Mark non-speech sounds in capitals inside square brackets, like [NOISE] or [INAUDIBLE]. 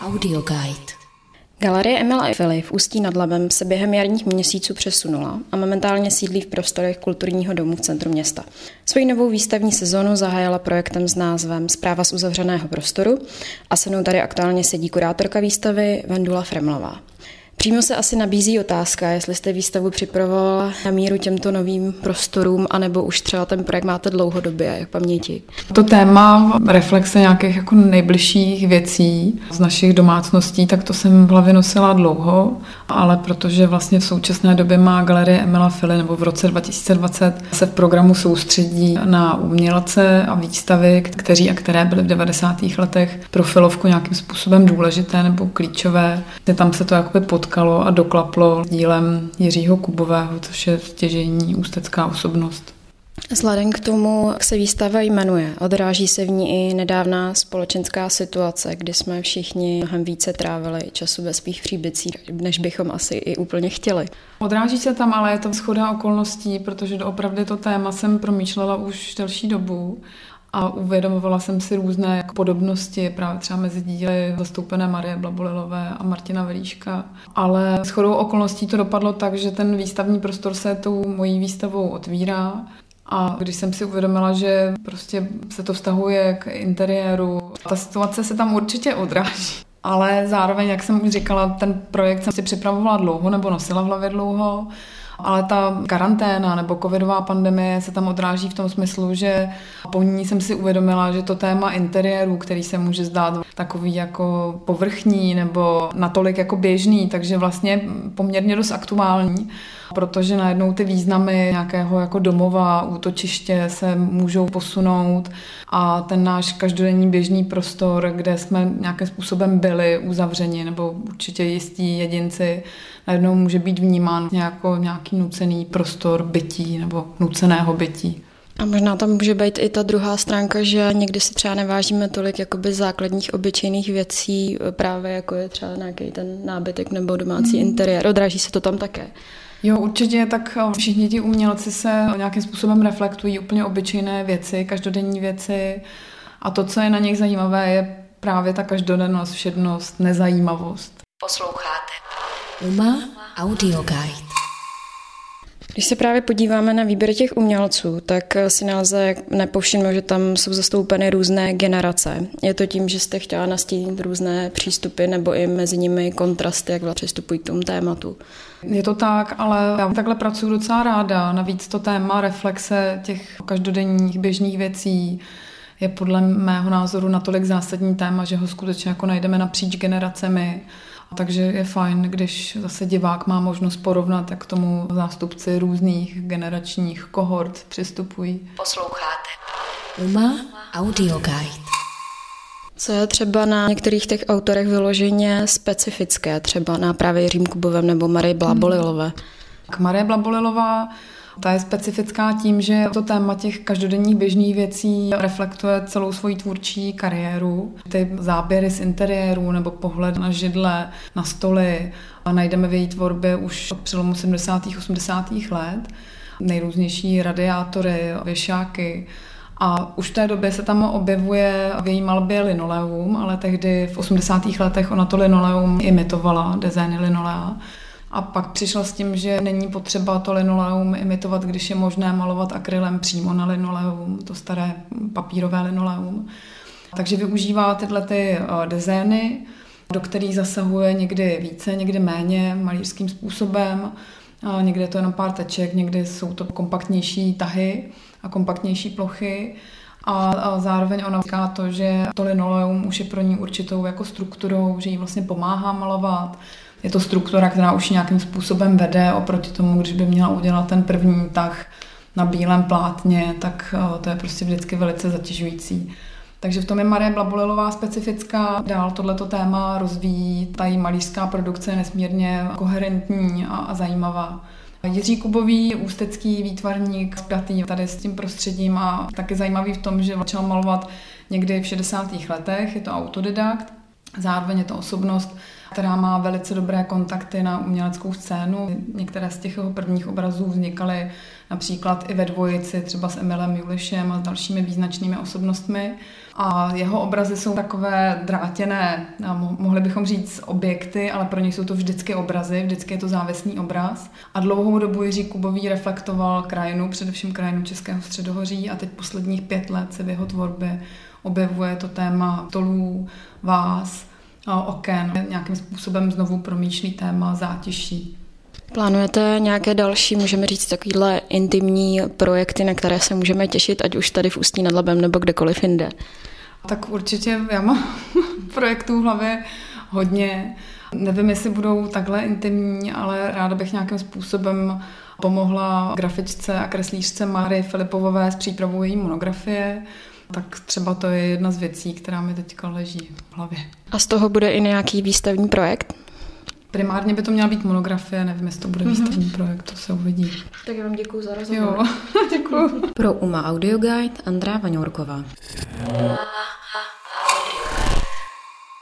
Audio Guide. Galerie Emila Eiffely v Ústí nad Labem se během jarních měsíců přesunula a momentálně sídlí v prostorech kulturního domu v centru města. Svoji novou výstavní sezónu zahájila projektem s názvem Zpráva z uzavřeného prostoru a se mnou tady aktuálně sedí kurátorka výstavy Vendula Fremlová. Přímo se asi nabízí otázka, jestli jste výstavu připravovala na míru těmto novým prostorům, anebo už třeba ten projekt máte dlouhodobě, jak paměti. To téma reflexe nějakých jako nejbližších věcí z našich domácností, tak to jsem v hlavě nosila dlouho, ale protože vlastně v současné době má galerie Emila Fili, nebo v roce 2020 se v programu soustředí na umělce a výstavy, kteří a které byly v 90. letech pro filovku nějakým způsobem důležité nebo klíčové. Tam se to jakoby pod potkalo a doklaplo dílem Jiřího Kubového, což je stěžení ústecká osobnost. Vzhledem k tomu, jak se výstava jmenuje, odráží se v ní i nedávná společenská situace, kdy jsme všichni mnohem více trávili času ve svých příbycích, než bychom asi i úplně chtěli. Odráží se tam, ale je to schoda okolností, protože opravdu to téma jsem promýšlela už delší dobu a uvědomovala jsem si různé jako podobnosti právě třeba mezi díly zastoupené Marie Blabolilové a Martina Velíška. Ale s chodou okolností to dopadlo tak, že ten výstavní prostor se tou mojí výstavou otvírá a když jsem si uvědomila, že prostě se to vztahuje k interiéru, ta situace se tam určitě odráží. Ale zároveň, jak jsem už říkala, ten projekt jsem si připravovala dlouho nebo nosila v hlavě dlouho ale ta karanténa nebo covidová pandemie se tam odráží v tom smyslu, že po ní jsem si uvědomila, že to téma interiéru, který se může zdát takový jako povrchní nebo natolik jako běžný, takže vlastně poměrně dost aktuální, protože najednou ty významy nějakého jako domova, útočiště se můžou posunout a ten náš každodenní běžný prostor, kde jsme nějakým způsobem byli uzavřeni nebo určitě jistí jedinci, najednou může být vnímán jako nějaký nucený prostor bytí nebo nuceného bytí. A možná tam může být i ta druhá stránka, že někdy si třeba nevážíme tolik jakoby základních obyčejných věcí, právě jako je třeba nějaký ten nábytek nebo domácí mm. interiér. Odráží se to tam také. Jo, určitě, tak eh, všichni ti umělci se nějakým způsobem reflektují úplně obyčejné věci, každodenní věci a to, co je na nich zajímavé, je právě ta každodennost, všednost, nezajímavost. Posloucháte Uma Audio Guide. Když se právě podíváme na výběr těch umělců, tak si nelze nepovšimnout, že tam jsou zastoupeny různé generace. Je to tím, že jste chtěla nastínit různé přístupy nebo i mezi nimi kontrasty, jak přistupují k tomu tématu. Je to tak, ale já takhle pracuji docela ráda. Navíc to téma reflexe těch každodenních běžných věcí je podle mého názoru natolik zásadní téma, že ho skutečně jako najdeme napříč generacemi. Takže je fajn, když zase divák má možnost porovnat, jak k tomu zástupci různých generačních kohort přistupují. Posloucháte Uma Audio Guide. Co je třeba na některých těch autorech vyloženě specifické, třeba na právě Jiřím Kubovem nebo Marie Blabolilové? Hmm. K Marie Blabolilová ta je specifická tím, že to téma těch každodenních běžných věcí reflektuje celou svoji tvůrčí kariéru. Ty záběry z interiéru nebo pohled na židle, na stoly najdeme v její tvorbě už od přelomu 70. 80. let. Nejrůznější radiátory, věšáky, a už v té době se tam objevuje v její malbě linoleum, ale tehdy v 80. letech ona to linoleum imitovala, designy linolea. A pak přišla s tím, že není potřeba to linoleum imitovat, když je možné malovat akrylem přímo na linoleum, to staré papírové linoleum. Takže využívá tyhle ty eh, dezény, do kterých zasahuje někdy více, někdy méně malířským způsobem. Někdy je to jenom pár teček, někdy jsou to kompaktnější tahy a kompaktnější plochy. A, a zároveň ona říká to, že to linoleum už je pro ní určitou jako strukturou, že jí vlastně pomáhá malovat, je to struktura, která už nějakým způsobem vede oproti tomu, když by měla udělat ten první tah na bílém plátně, tak eh, to je prostě vždycky velice zatěžující. Takže v tom je Marie Blabolilová specifická. Dál tohleto téma rozvíjí. Ta její malířská produkce nesmírně koherentní a, zajímavá. Jiří Kubový, ústecký výtvarník, spjatý tady s tím prostředím a taky zajímavý v tom, že začal malovat někdy v 60. letech, je to autodidakt Zároveň je to osobnost, která má velice dobré kontakty na uměleckou scénu. Některé z těch jeho prvních obrazů vznikaly například i ve dvojici, třeba s Emilem Julišem a s dalšími význačnými osobnostmi. A jeho obrazy jsou takové drátěné, mohli bychom říct objekty, ale pro ně jsou to vždycky obrazy, vždycky je to závěsný obraz. A dlouhou dobu Jiří Kubový reflektoval krajinu, především krajinu Českého středohoří a teď posledních pět let se v jeho tvorbě objevuje to téma tolů, vás, oken, nějakým způsobem znovu promýšlí téma zátiší. Plánujete nějaké další, můžeme říct, takovýhle intimní projekty, na které se můžeme těšit, ať už tady v Ústí nad Labem nebo kdekoliv jinde? Tak určitě já mám [LAUGHS] projektů v hlavě hodně. Nevím, jestli budou takhle intimní, ale ráda bych nějakým způsobem pomohla grafičce a kreslířce Máry Filipovové s přípravou její monografie. Tak třeba to je jedna z věcí, která mi teďka leží v hlavě. A z toho bude i nějaký výstavní projekt? Primárně by to měla být monografie, nevím, jestli to bude mm-hmm. výstavní projekt, to se uvidí. Tak já vám děkuji za rozhovor. [LAUGHS] Jo, děkuji. Pro UMA Audio Guide Andrá Vaňourková.